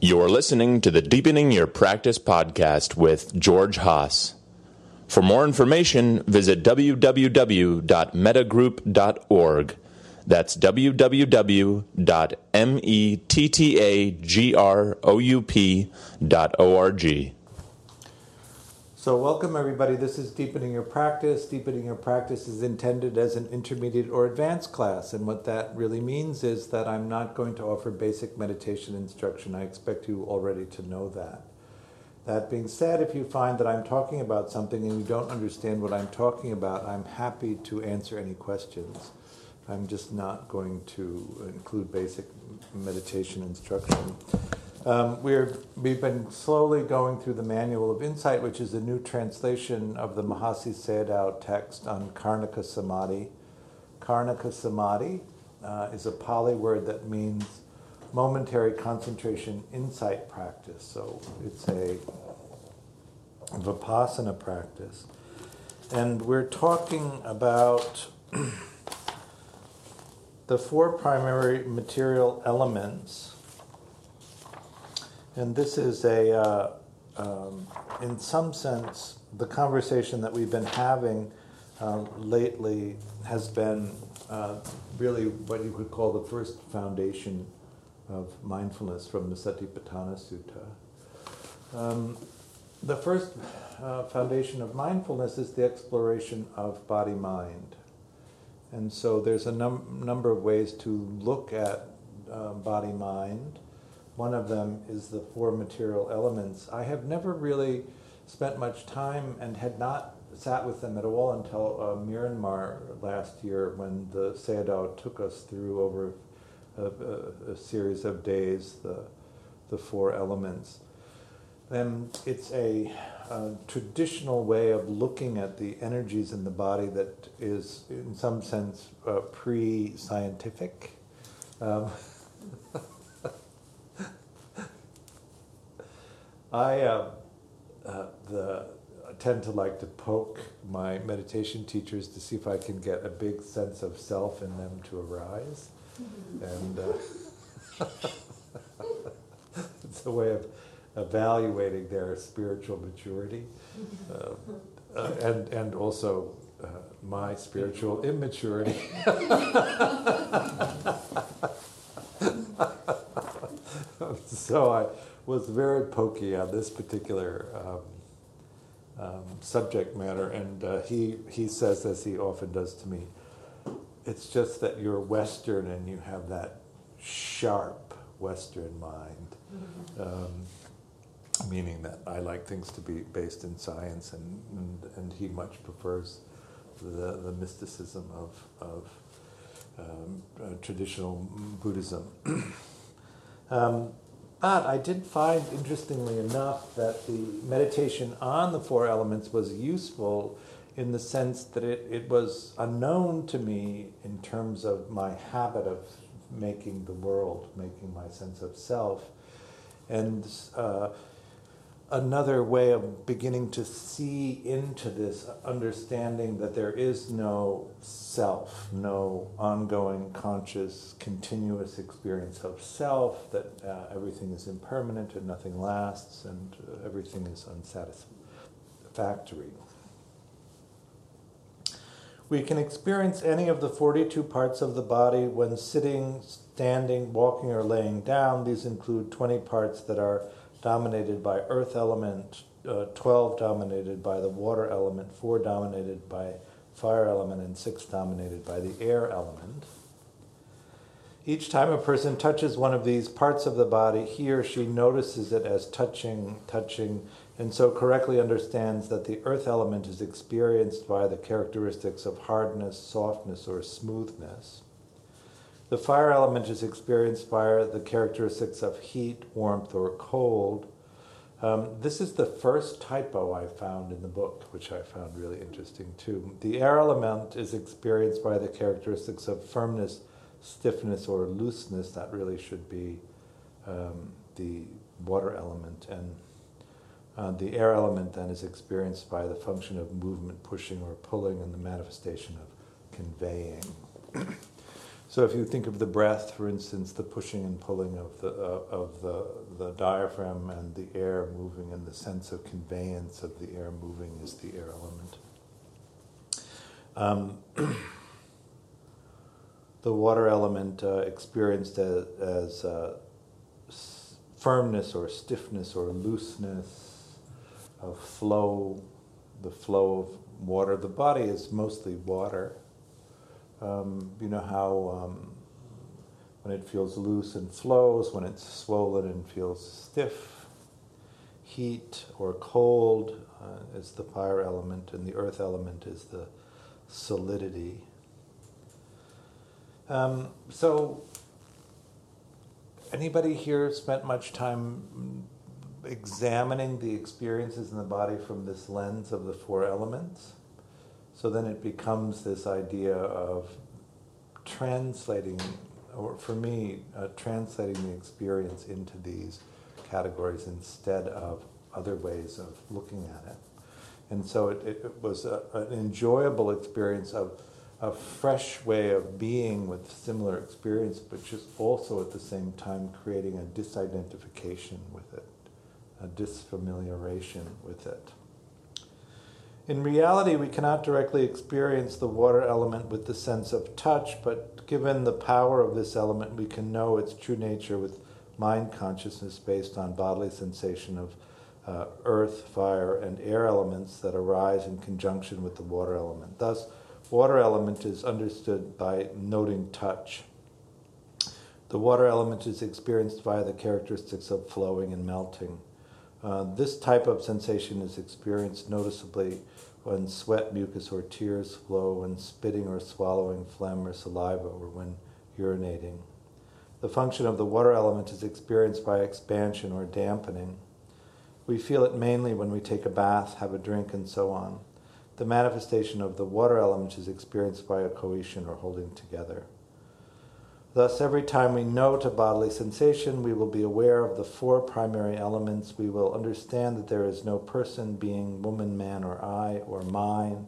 You're listening to the Deepening Your Practice podcast with George Haas. For more information, visit www.mettagroup.org. That's www.mettagroup.org. So, welcome everybody. This is Deepening Your Practice. Deepening Your Practice is intended as an intermediate or advanced class. And what that really means is that I'm not going to offer basic meditation instruction. I expect you already to know that. That being said, if you find that I'm talking about something and you don't understand what I'm talking about, I'm happy to answer any questions. I'm just not going to include basic meditation instruction. Um, we're, we've been slowly going through the Manual of Insight, which is a new translation of the Mahasi Sayadaw text on Khanika Samadhi. Khanika Samadhi uh, is a Pali word that means momentary concentration insight practice. So it's a vipassana practice. And we're talking about the four primary material elements and this is a, uh, um, in some sense, the conversation that we've been having uh, lately has been uh, really what you could call the first foundation of mindfulness from the Satipatthana Sutta. Um, the first uh, foundation of mindfulness is the exploration of body mind. And so there's a num- number of ways to look at uh, body mind. One of them is the four material elements. I have never really spent much time and had not sat with them at all until uh, Myanmar last year when the Sayadaw took us through over a, a, a, series of days the, the four elements. And it's a, a, traditional way of looking at the energies in the body that is, in some sense, uh, pre scientific. Um, I uh, uh, the, tend to like to poke my meditation teachers to see if I can get a big sense of self in them to arise. and uh, it's a way of evaluating their spiritual maturity uh, uh, and, and also uh, my spiritual immaturity. so I was very pokey on this particular um, um, subject matter, and uh, he he says, as he often does to me, it's just that you're Western and you have that sharp Western mind, mm-hmm. um, meaning that I like things to be based in science, and and, and he much prefers the the mysticism of of um, uh, traditional Buddhism. But I did find, interestingly enough, that the meditation on the four elements was useful in the sense that it, it was unknown to me in terms of my habit of making the world, making my sense of self. And uh, another way of beginning to see into this understanding that there is no self, no ongoing, conscious, continuous experience of self, that uh, everything is impermanent and nothing lasts and uh, everything is unsatisfactory. We can experience any of the 42 parts of the body when sitting, standing, walking, or laying down. These include 20 parts that are dominated by earth element, uh, 12 dominated by the water element, 4 dominated by fire element, and 6 dominated by the air element. Each time a person touches one of these parts of the body, he or she notices it as touching, touching, and so correctly understands that the earth element is experienced by the characteristics of hardness, softness, or smoothness. The fire element is experienced by the characteristics of heat, warmth, or cold. Um, this is the first typo I found in the book, which I found really interesting too. The air element is experienced by the characteristics of firmness, stiffness, or looseness. That really should be um, the water element. And uh, the air element then is experienced by the function of movement, pushing, or pulling, and the manifestation of conveying. So if you think of the breath, for instance, the pushing and pulling of the uh, of the the diaphragm and the air moving, and the sense of conveyance of the air moving is the air element. Um, the water element uh, experienced as, as uh, firmness or stiffness or looseness of flow, the flow of water. The body is mostly water. Um, you know how um, when it feels loose and flows, when it's swollen and feels stiff, heat or cold uh, is the fire element, and the earth element is the solidity. Um, so, anybody here spent much time examining the experiences in the body from this lens of the four elements? So then it becomes this idea of translating, or for me, uh, translating the experience into these categories instead of other ways of looking at it. And so it, it was a, an enjoyable experience of a fresh way of being with similar experience, but just also at the same time creating a disidentification with it, a disfamiliaration with it. In reality, we cannot directly experience the water element with the sense of touch, but given the power of this element, we can know its true nature with mind consciousness based on bodily sensation of uh, earth, fire, and air elements that arise in conjunction with the water element. Thus, water element is understood by noting touch. The water element is experienced via the characteristics of flowing and melting. Uh, this type of sensation is experienced noticeably when sweat, mucus, or tears flow, when spitting or swallowing phlegm or saliva, or when urinating. The function of the water element is experienced by expansion or dampening. We feel it mainly when we take a bath, have a drink, and so on. The manifestation of the water element is experienced by a cohesion or holding together. Thus, every time we note a bodily sensation, we will be aware of the four primary elements. We will understand that there is no person, being, woman, man, or I, or mine,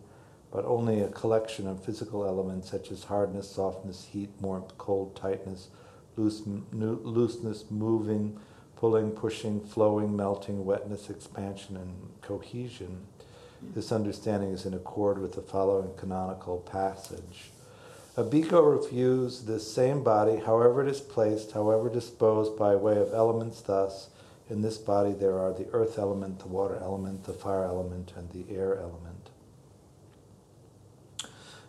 but only a collection of physical elements such as hardness, softness, heat, warmth, cold, tightness, loose, looseness, moving, pulling, pushing, flowing, melting, wetness, expansion, and cohesion. This understanding is in accord with the following canonical passage. A bhikkhu refused this same body, however it is placed, however disposed by way of elements, thus, in this body there are the earth element, the water element, the fire element, and the air element.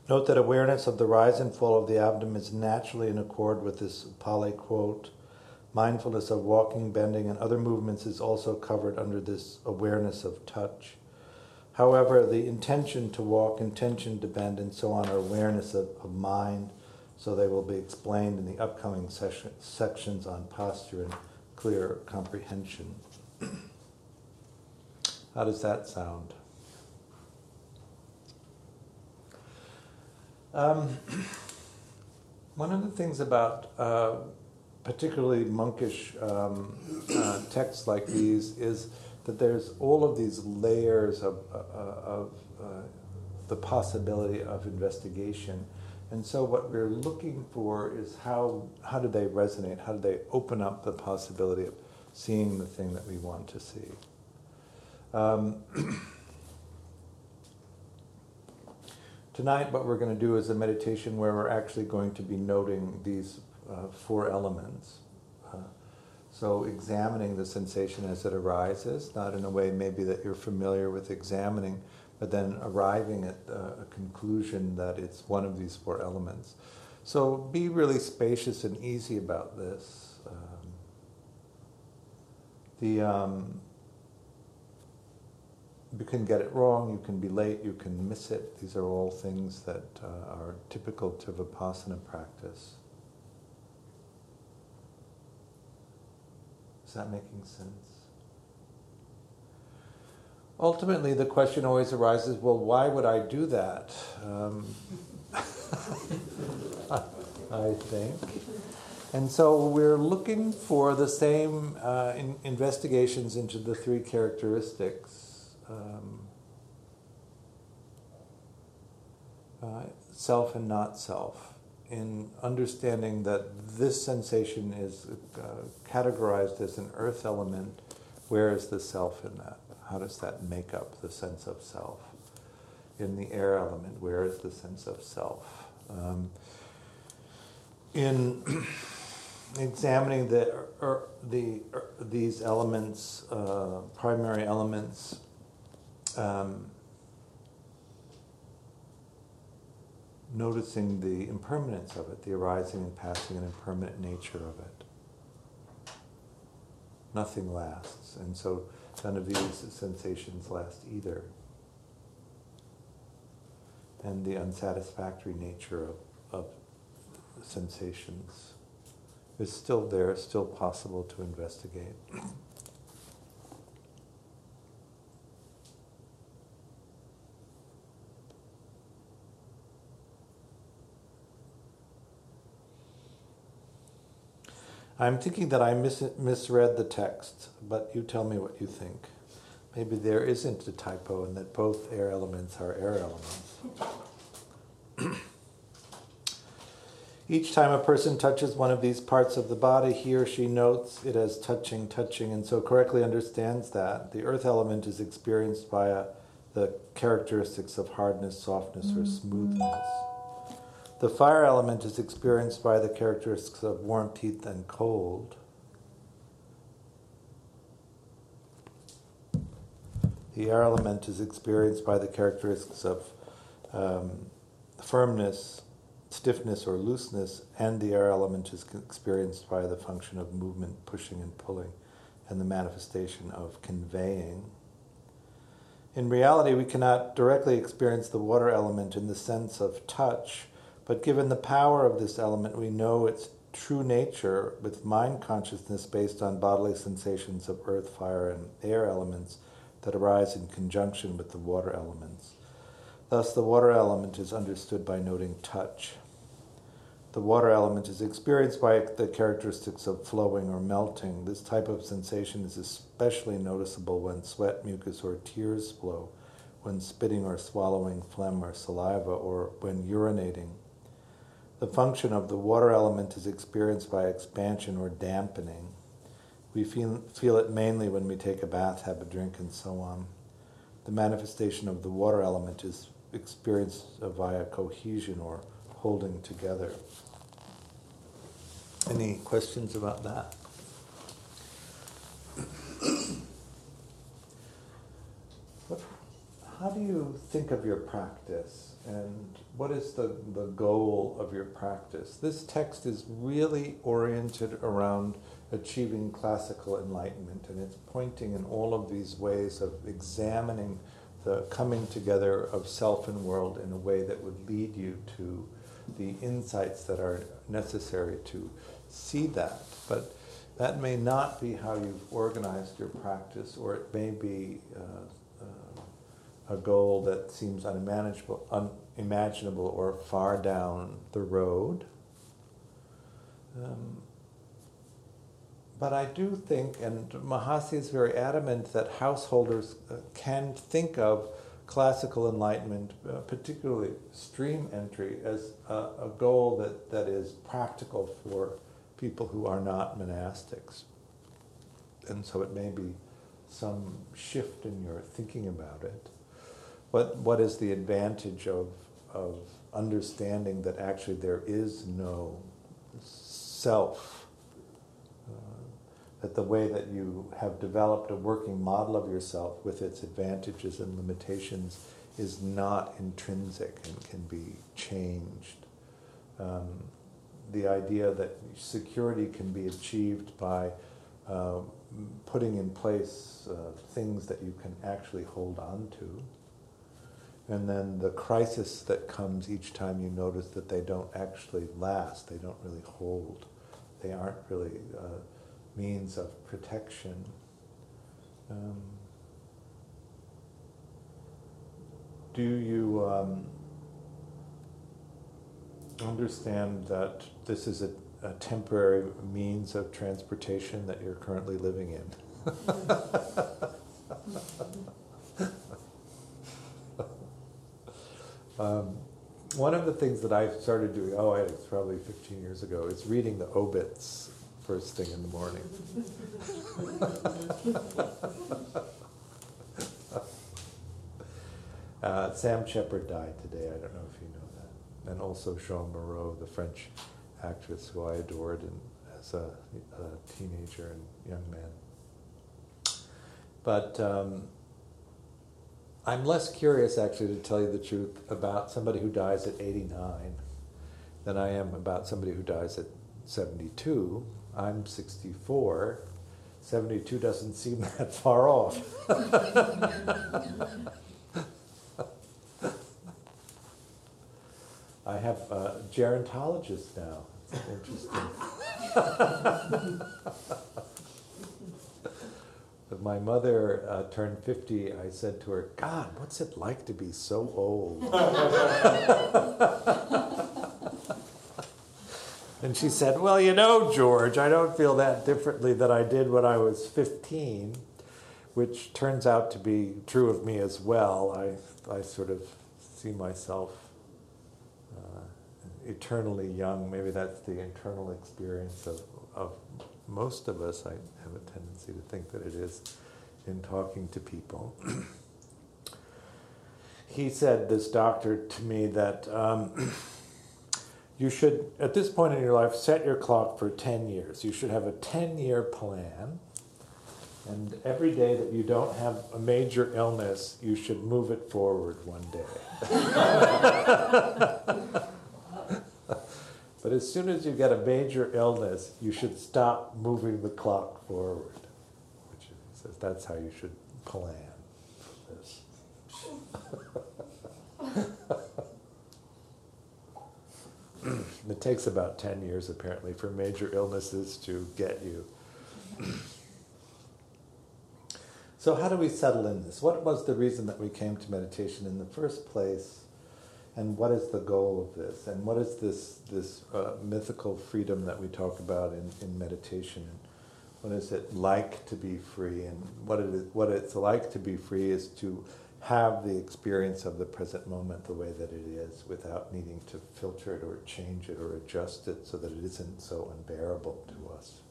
Note that awareness of the rise and fall of the abdomen is naturally in accord with this Pali quote. Mindfulness of walking, bending, and other movements is also covered under this awareness of touch. However, the intention to walk, intention to bend, and so on are awareness of, of mind, so they will be explained in the upcoming session, sections on posture and clear comprehension. How does that sound? Um, one of the things about uh, particularly monkish um, uh, texts like these is that there's all of these layers of, uh, of uh, the possibility of investigation. And so, what we're looking for is how, how do they resonate? How do they open up the possibility of seeing the thing that we want to see? Um, tonight, what we're going to do is a meditation where we're actually going to be noting these uh, four elements. So, examining the sensation as it arises, not in a way maybe that you're familiar with examining, but then arriving at a conclusion that it's one of these four elements. So, be really spacious and easy about this. Um, the um, you can get it wrong, you can be late, you can miss it. These are all things that uh, are typical to Vipassana practice. Is that making sense? Ultimately, the question always arises well, why would I do that? Um, I think. And so we're looking for the same uh, in investigations into the three characteristics um, uh, self and not self in understanding that this sensation is uh, categorized as an earth element, where is the self in that? How does that make up the sense of self? In the air element, where is the sense of self? Um, in examining the, er, the er, these elements, uh, primary elements, um, noticing the impermanence of it, the arising and passing and impermanent nature of it. Nothing lasts, and so none of these sensations last either. And the unsatisfactory nature of, of sensations is still there, still possible to investigate. I'm thinking that I mis- misread the text, but you tell me what you think. Maybe there isn't a typo and that both air elements are air elements. Each time a person touches one of these parts of the body, he or she notes it as touching, touching, and so correctly understands that. The earth element is experienced via the characteristics of hardness, softness, or mm-hmm. smoothness. The fire element is experienced by the characteristics of warmth, heat, and cold. The air element is experienced by the characteristics of um, firmness, stiffness, or looseness, and the air element is experienced by the function of movement, pushing, and pulling, and the manifestation of conveying. In reality, we cannot directly experience the water element in the sense of touch but given the power of this element, we know its true nature with mind consciousness based on bodily sensations of earth, fire, and air elements that arise in conjunction with the water elements. Thus, the water element is understood by noting touch. The water element is experienced by the characteristics of flowing or melting. This type of sensation is especially noticeable when sweat, mucus, or tears flow, when spitting or swallowing phlegm or saliva, or when urinating. The function of the water element is experienced by expansion or dampening. We feel, feel it mainly when we take a bath, have a drink, and so on. The manifestation of the water element is experienced via cohesion or holding together. Any questions about that? How do you think of your practice? and what is the, the goal of your practice? This text is really oriented around achieving classical enlightenment, and it's pointing in all of these ways of examining the coming together of self and world in a way that would lead you to the insights that are necessary to see that. But that may not be how you've organized your practice, or it may be uh, a goal that seems unimaginable, unimaginable or far down the road. Um, but I do think, and Mahasi is very adamant, that householders uh, can think of classical enlightenment, uh, particularly stream entry, as a, a, goal that, that is practical for people who are not monastics. And so it may be some shift in your thinking about it. What, what is the advantage of, of understanding that actually there is no self? Uh, that the way that you have developed a working model of yourself with its advantages and limitations is not intrinsic and can be changed. Um, the idea that security can be achieved by uh, putting in place uh, things that you can actually hold on to and then the crisis that comes each time you notice that they don't actually last, they don't really hold, they aren't really uh, means of protection. Um, do you um, understand that this is a, a temporary means of transportation that you're currently living in? Um, one of the things that I started doing, oh, it's probably 15 years ago, is reading the obits first thing in the morning. uh, Sam Shepard died today. I don't know if you know that. And also Jeanne Moreau, the French actress who I adored as a, a teenager and young man. But um, I'm less curious, actually, to tell you the truth, about somebody who dies at 89 than I am about somebody who dies at 72. I'm 64. 72 doesn't seem that far off. I have a gerontologist now. It's interesting. My mother uh, turned 50, I said to her, God, what's it like to be so old? and she said, Well, you know, George, I don't feel that differently than I did when I was 15, which turns out to be true of me as well. I, I sort of see myself uh, eternally young. Maybe that's the internal experience of, of most of us, I have a tendency to think that it is in talking to people. he said, this doctor, to me that um, you should, at this point in your life, set your clock for 10 years. You should have a 10 year plan. And every day that you don't have a major illness, you should move it forward one day. But as soon as you get a major illness, you should stop moving the clock forward, which says that's how you should plan this. it takes about 10 years, apparently, for major illnesses to get you. so, how do we settle in this? What was the reason that we came to meditation in the first place? And what is the goal of this? And what is this this uh, mythical freedom that we talk about in, in meditation? And what is it like to be free? And what it is what it's like to be free is to have the experience of the present moment the way that it is without needing to filter it or change it or adjust it so that it isn't so unbearable to us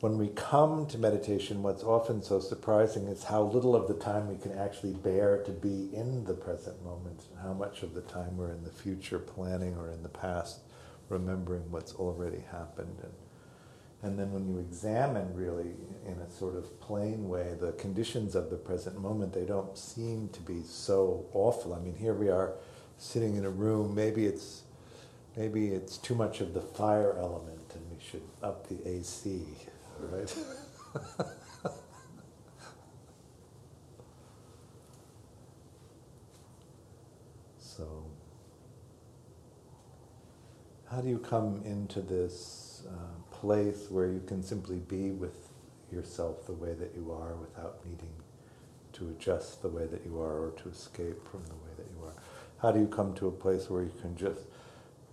when we come to meditation, what's often so surprising is how little of the time we can actually bear to be in the present moment, and how much of the time we're in the future planning or in the past remembering what's already happened. And, and then when you examine really in a sort of plain way the conditions of the present moment, they don't seem to be so awful. I mean, here we are sitting in a room, maybe it's maybe it's too much of the fire element and we should up the AC right? so, how do you come into this uh, place where you can simply be with yourself the way that you are without needing to adjust the way that you are or to escape from the way that you are? How do you come to a place where you can just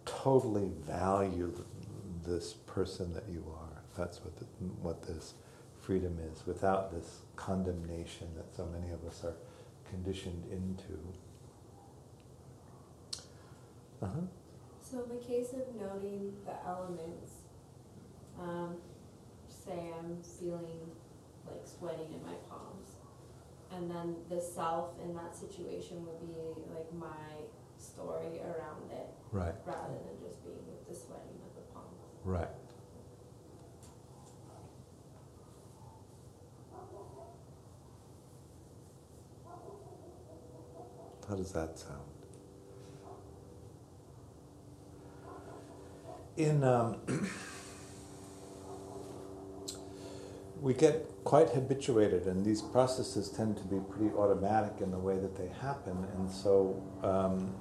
totally value this person that you are? That's what, the, what this freedom is, without this condemnation that so many of us are conditioned into. Uh-huh. So, in the case of noting the elements, um, say I'm feeling like sweating in my palms, and then the self in that situation would be like my story around it, right? Rather than just being with the sweating of the palms, right? How does that sound? In um, we get quite habituated, and these processes tend to be pretty automatic in the way that they happen, and so. Um,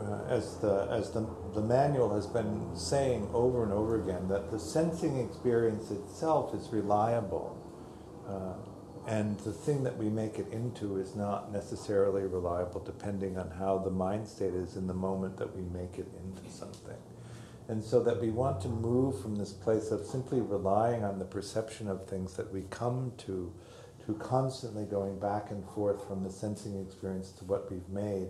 uh, as the as the the manual has been saying over and over again, that the sensing experience itself is reliable. Uh, and the thing that we make it into is not necessarily reliable depending on how the mind state is in the moment that we make it into something. And so that we want to move from this place of simply relying on the perception of things that we come to to constantly going back and forth from the sensing experience to what we've made,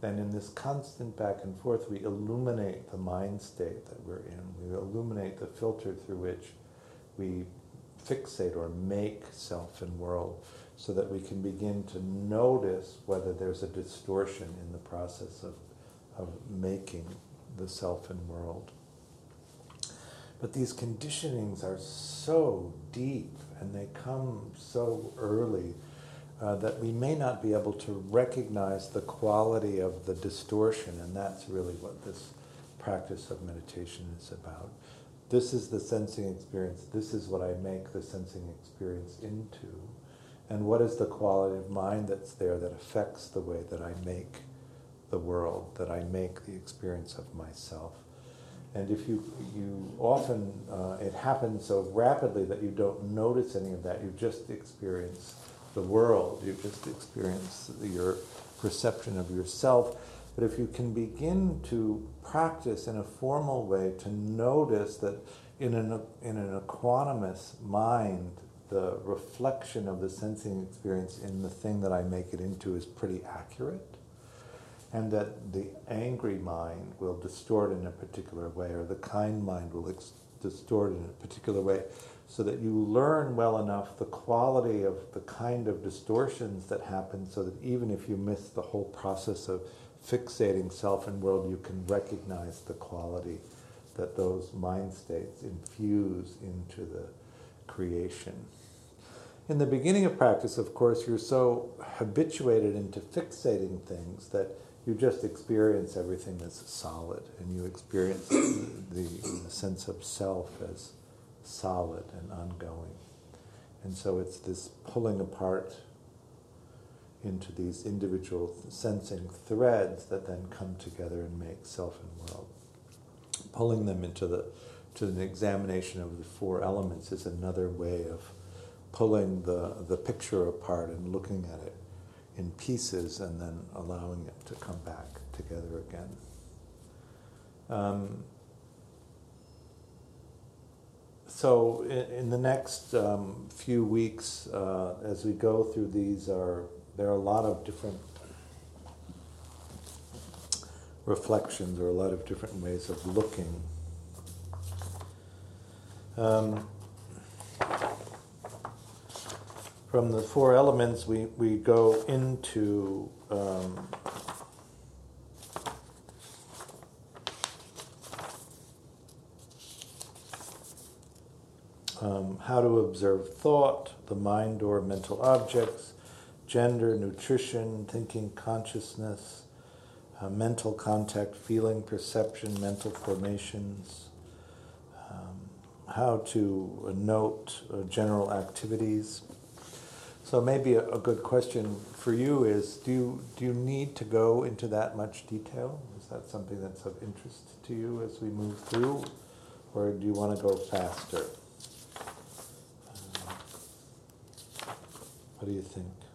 then in this constant back and forth, we illuminate the mind state that we're in. We illuminate the filter through which we fixate or make self and world so that we can begin to notice whether there's a distortion in the process of, of making the self and world. But these conditionings are so deep and they come so early uh, that we may not be able to recognize the quality of the distortion, and that's really what this practice of meditation is about. This is the sensing experience. This is what I make the sensing experience into. And what is the quality of mind that's there that affects the way that I make the world, that I make the experience of myself? And if you, you often, uh, it happens so rapidly that you don't notice any of that. You just experience the world. You just experience your perception of yourself. But if you can begin to practice in a formal way to notice that in an, in an equanimous mind, the reflection of the sensing experience in the thing that I make it into is pretty accurate and that the angry mind will distort in a particular way, or the kind mind will ex- distort in a particular way, so that you learn well enough the quality of the kind of distortions that happen, so that even if you miss the whole process of fixating self and world, you can recognize the quality that those mind states infuse into the creation. In the beginning of practice, of course, you're so habituated into fixating things that you just experience everything as solid, and you experience the, the, sense of self as solid and ongoing. And so it's this pulling apart into these individual sensing threads that then come together and make self and world. Pulling them into the to an examination of the four elements is another way of pulling the, the picture apart and looking at it in pieces and then allowing it to come back together again. Um, so in, in, the next um, few weeks, uh, as we go through these, are there are a lot of different reflections or a lot of different ways of looking. Um, from the four elements, we, we go into um, um, how to observe thought, the mind or mental objects, gender, nutrition, thinking, consciousness, uh, mental contact, feeling, perception, mental formations, um, how to note uh, general activities. So maybe a, a, good question for you is: Do you do you need to go into that much detail? Is that something that's of interest to you as we move through, or do you want to go faster? Uh, what do you think?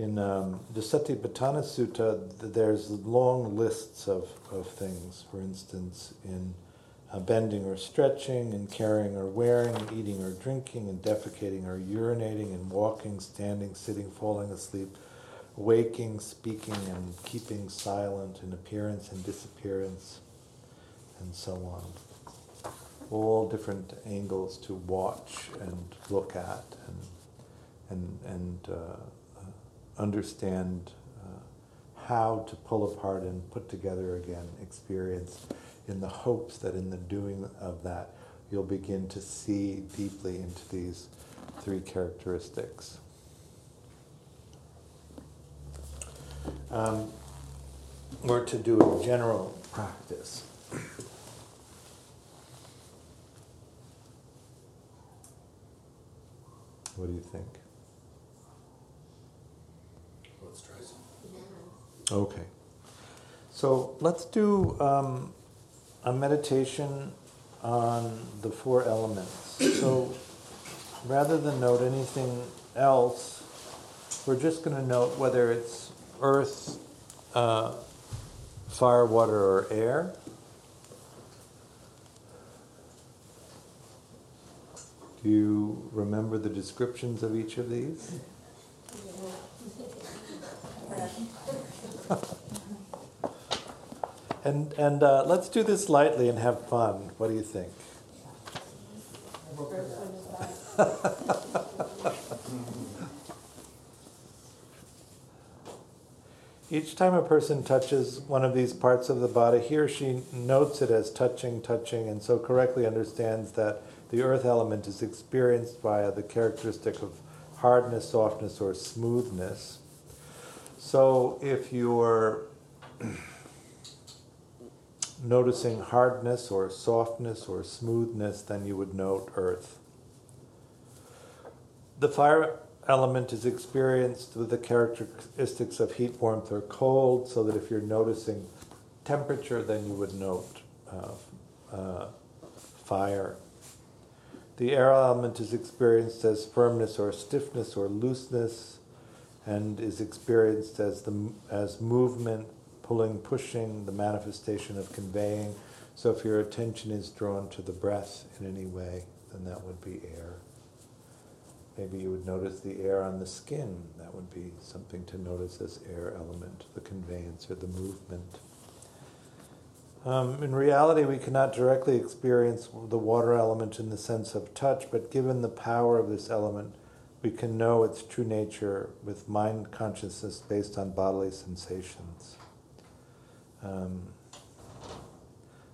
In um, the Satipatthana Sutta, there's long lists of, of things. For instance, in uh, bending or stretching, and carrying or wearing, eating or drinking, and defecating or urinating, and walking, standing, sitting, falling asleep, waking, speaking, and keeping silent, and appearance and disappearance, and so on. All different angles to watch and look at and, and, and uh understand uh, how to pull apart and put together again experience in the hopes that in the doing of that, you'll begin to see deeply into these three characteristics. Um, or to do a general practice. What do you think? Let's try some. Okay. So let's do um, a meditation on the four elements. So rather than note anything else, we're just going to note whether it's earth, uh, fire, water, or air. Do you remember the descriptions of each of these? And, and uh, let's do this lightly and have fun. What do you think? Each time a person touches one of these parts of the body, he or she notes it as touching, touching, and so correctly understands that the earth element is experienced via the characteristic of hardness, softness, or smoothness. So if you're noticing hardness or softness or smoothness, then you would note earth. The fire element is experienced with the characteristics of heat, warmth, or cold, so that if you're noticing temperature, then you would note uh, uh, fire. The air element is experienced as firmness or stiffness or looseness, and is experienced as the as movement, pulling, pushing, the manifestation of conveying. So if your attention is drawn to the breath in any way, then that would be air. Maybe you would notice the air on the skin. That would be something to notice as air element, the conveyance or the movement. Um, in reality, we cannot directly experience the water element in the sense of touch, but given the power of this element, we can know its true nature with mind consciousness based on bodily sensations. Um,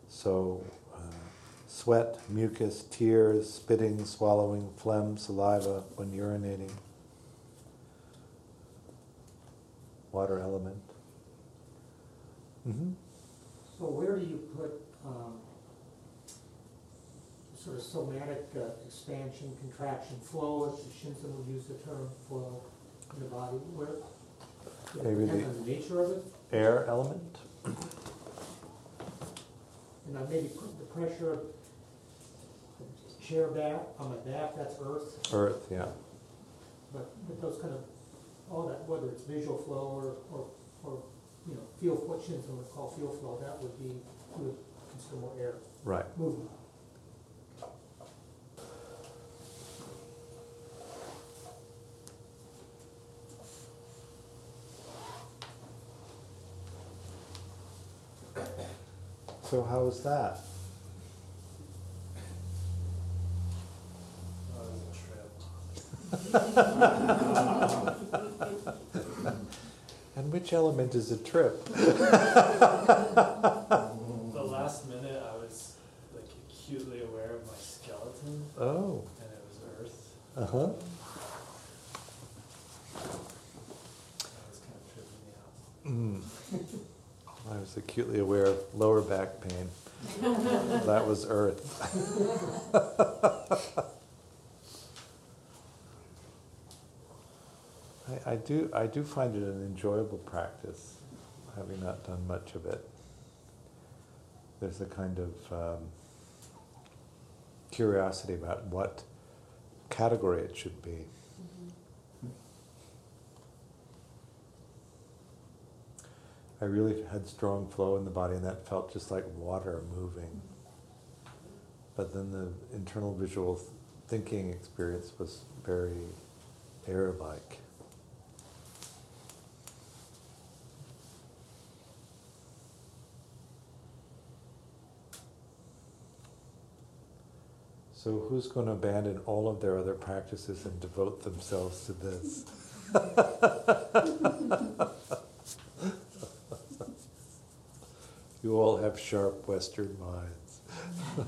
so, uh, sweat, mucus, tears, spitting, swallowing, phlegm, saliva when urinating. Water element. hmm So where do you put, um, sort of somatic uh, expansion, contraction, flow, as Shinzen would use the term flow in the body, where? it Maybe Depend the- on the nature of it, Air element. and I maybe put the pressure the chair back, on my back, that's earth, Earth, yeah. but with those kind of, all that, whether it's visual flow or, or, or, you know, feel, what Shinzen would call feel flow, that would be, would consider more air Right. movement. So how was that? And which element is a trip? The last minute, I was like acutely aware of my skeleton, Oh. and it was Earth. Uh huh. That was kind of tripping me out. Mm. I was acutely aware of lower back pain. that was Earth. I, I do I do find it an enjoyable practice, having not done much of it. There's a kind of um, curiosity about what category it should be. I really had strong flow in the body, and that felt just like water moving. But then the internal visual thinking experience was very air like. So, who's going to abandon all of their other practices and devote themselves to this? You all have sharp Western minds. I had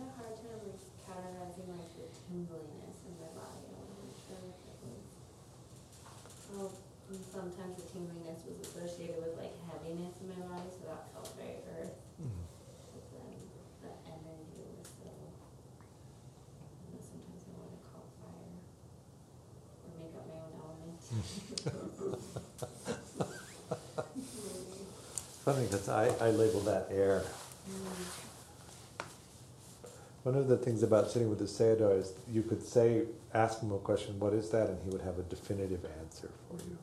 a hard time like categorizing like the tingliness in my body. I wasn't sure if it was. Well, and sometimes the tingliness was associated with like heaviness in my body, so that felt very earth. But then the energy was so. I know sometimes I want to call fire or make up my own element. Funny because I, I label that air. One of the things about sitting with the Sayadaw is you could say, ask him a question, what is that? And he would have a definitive answer for you.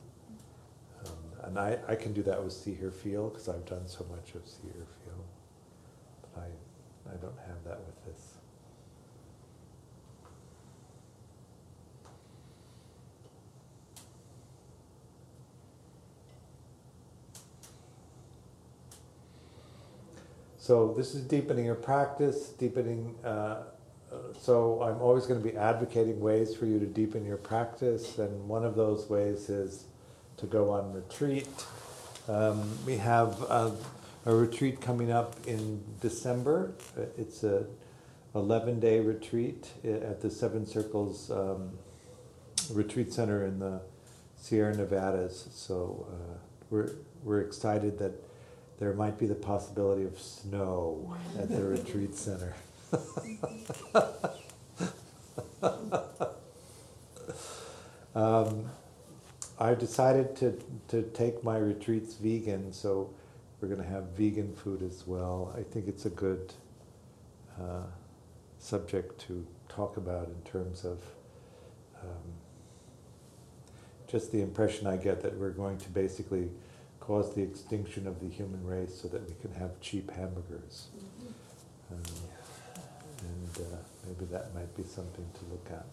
Um, and I, I can do that with See, Hear, Feel because I've done so much of See, Hear, Feel. But I, I don't have that with this. So this is deepening your practice, deepening. Uh, uh, so I'm always going to be advocating ways for you to deepen your practice, and one of those ways is to go on retreat. Um, we have a, a, retreat coming up in December. It's a 11 day retreat at the Seven Circles um, Retreat Center in the Sierra Nevadas. So uh, we're we're excited that there might be the possibility of snow at the retreat center. um, I've decided to, to take my retreats vegan, so we're going to have vegan food as well. I think it's a good uh, subject to talk about in terms of um, just the impression I get that we're going to basically cause the extinction of the human race so that we can have cheap hamburgers. Um, and uh, maybe that might be something to look at.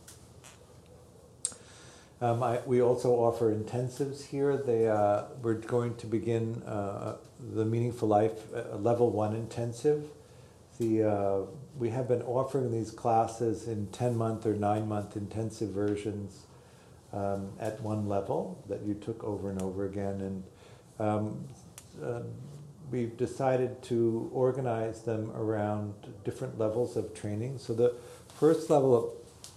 Um, I, we also offer intensives here. They, uh, we're going to begin uh, the Meaningful Life uh, Level 1 intensive. The, uh, we have been offering these classes in 10 month or 9 month intensive versions um, at one level that you took over and over again. And um, uh, we've decided to organize them around different levels of training. So the first level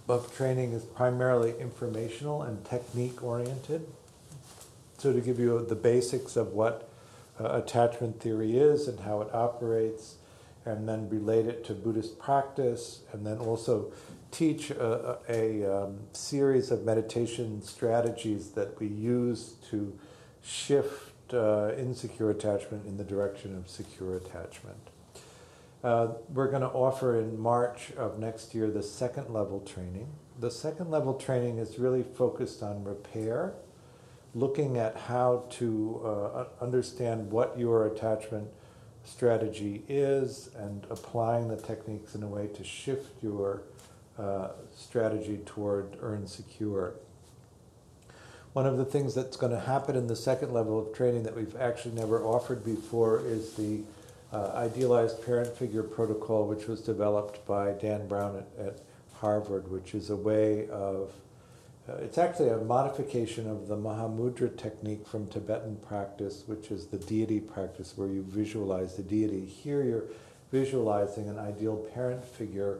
of, of training is primarily informational and technique oriented. So to give you the basics of what uh, attachment theory is and how it operates, and then relate it to Buddhist practice, and then also teach a, a, um, series of meditation strategies that we use to shift uh, insecure attachment in the direction of secure attachment. Uh, we're going to offer in March of next year the second level training. The second level training is really focused on repair, looking at how to uh, understand what your attachment strategy is and applying the techniques in a way to shift your uh, strategy toward earn secure. One of the things that's going to happen in the second level of training that we've actually never offered before is the uh, idealized parent figure protocol, which was developed by Dan Brown at, at Harvard, which is a way of uh, it's actually a modification of the Mahamudra technique from Tibetan practice, which is the deity practice where you visualize the deity. Here you're visualizing an ideal parent figure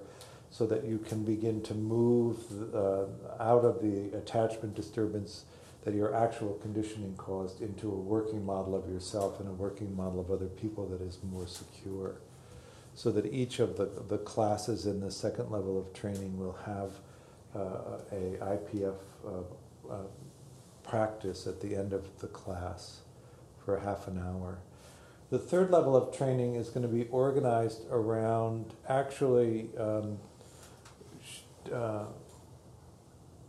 so that you can begin to move uh, out of the attachment disturbance that your actual conditioning caused into a working model of yourself and a working model of other people that is more secure. So that each of the, the classes in the second level of training will have uh, a IPF uh, uh, practice at the end of the class for half an hour. The third level of training is going to be organized around actually um, uh,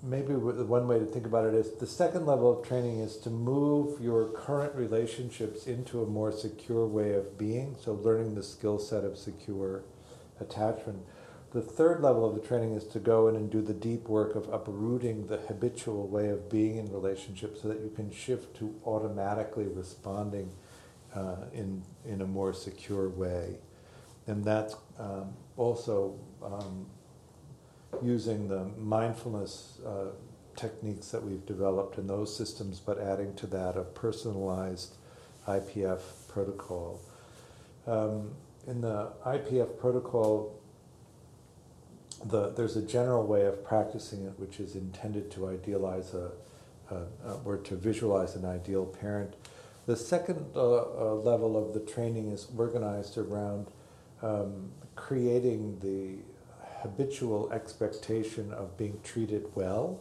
maybe one way to think about it is the second level of training is to move your current relationships into a more secure way of being, so learning the skill set of secure attachment. The third level of the training is to go in and do the deep work of uprooting the habitual way of being in relationships so that you can shift to automatically responding uh, in, in a more secure way. And that's um, also um, using the mindfulness uh, techniques that we've developed in those systems, but adding to that a personalized IPF protocol. Um, in the IPF protocol, the, there's a general way of practicing it which is intended to idealize a, or to visualize an ideal parent. The second uh, uh, level of the training is organized around um, creating the habitual expectation of being treated well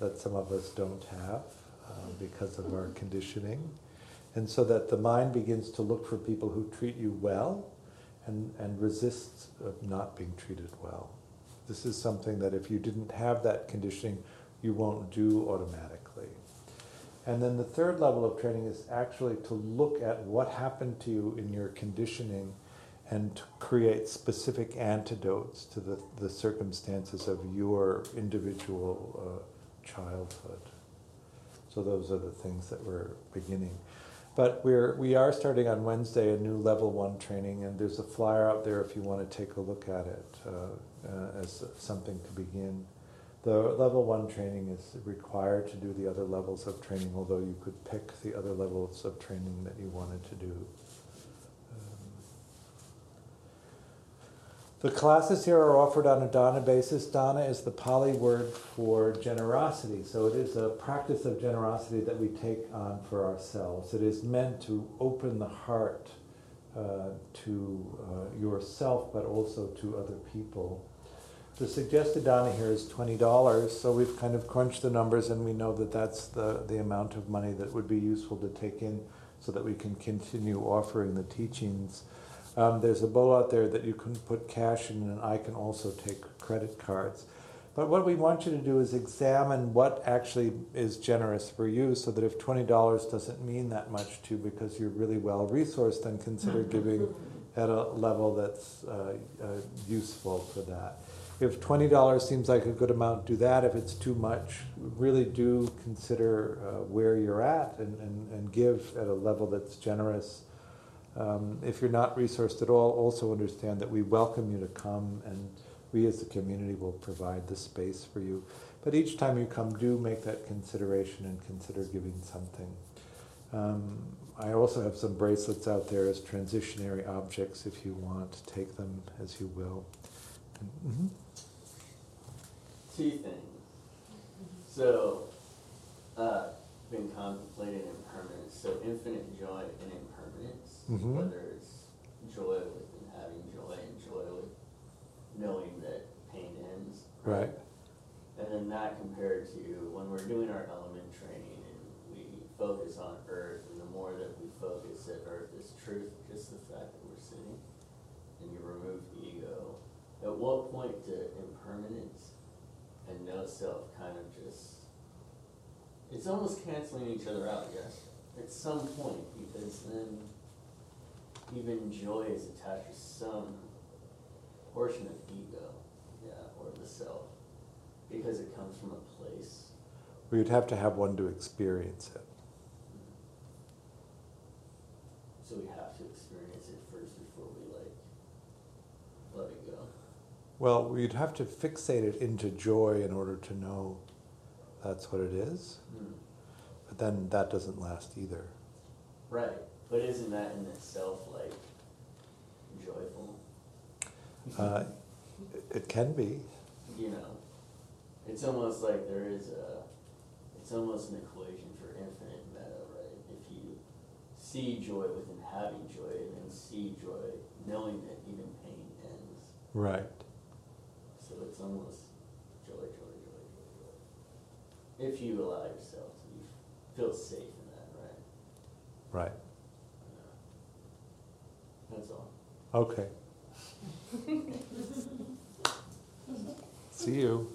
that some of us don't have uh, because of our conditioning. And so that the mind begins to look for people who treat you well, and, and resists not being treated well. This is something that if you didn't have that conditioning, you won't do automatically. And then the third level of training is actually to look at what happened to you in your conditioning and create specific antidotes to the, the circumstances of your individual uh, childhood. So those are the things that we're beginning. But we're, we are starting on Wednesday a new level one training, and there's a flyer out there if you want to take a look at it uh, uh, as something to begin. The level one training is required to do the other levels of training, although you could pick the other levels of training that you wanted to do. The classes here are offered on a dana basis. Dana is the Pali word for generosity, so it is a practice of generosity that we take on for ourselves. It is meant to open the heart uh, to uh, yourself, but also to other people. The suggested dana here is $20, so we've kind of crunched the numbers and we know that that's the, the amount of money that would be useful to take in so that we can continue offering the teachings. Um, there's a bowl out there that you can put cash in, and I can also take credit cards. But what we want you to do is examine what actually is generous for you so that if $20 doesn't mean that much to you because you're really well resourced, then consider giving at a level that's uh, uh, useful for that. If $20 seems like a good amount, do that. If it's too much, really do consider uh, where you're at and, and, and give at a level that's generous. Um, if you're not resourced at all, also understand that we welcome you to come and we as a community will provide the space for you. But each time you come, do make that consideration and consider giving something. Um, I also have some bracelets out there as transitionary objects if you want. Take them as you will. Mm-hmm. Two things. So, uh, been contemplating impermanence. So, infinite joy and impermanence, Mhm. whether it's joy within having joy and joy with knowing that pain ends. Right. And then that compared to when we're doing our element training and we focus on earth, and the more that we focus that earth is truth, just the fact that we're sitting, and you remove ego, at what point do impermanence and no self kind of just it's almost canceling each other out, yes? At some point, because then even joy is attached to some portion of ego, yeah, or the self, because it comes from a place. We'd have to have one to experience it. So we have to experience it first before we like let it go. Well, we'd have to fixate it into joy in order to know that's what it is, Hmm. but then that doesn't last either. Right, but isn't that in itself like joyful? Uh, it- can be. you know, it's almost like there is a, it's almost an equation for infinite metta, right? If you see joy within having joy, and then see joy knowing that even pain ends. Right. So it's almost joy, joy, joy, joy, joy. If you allow yourself to be, feel safe in that, right? Right. That's all. Okay. See you.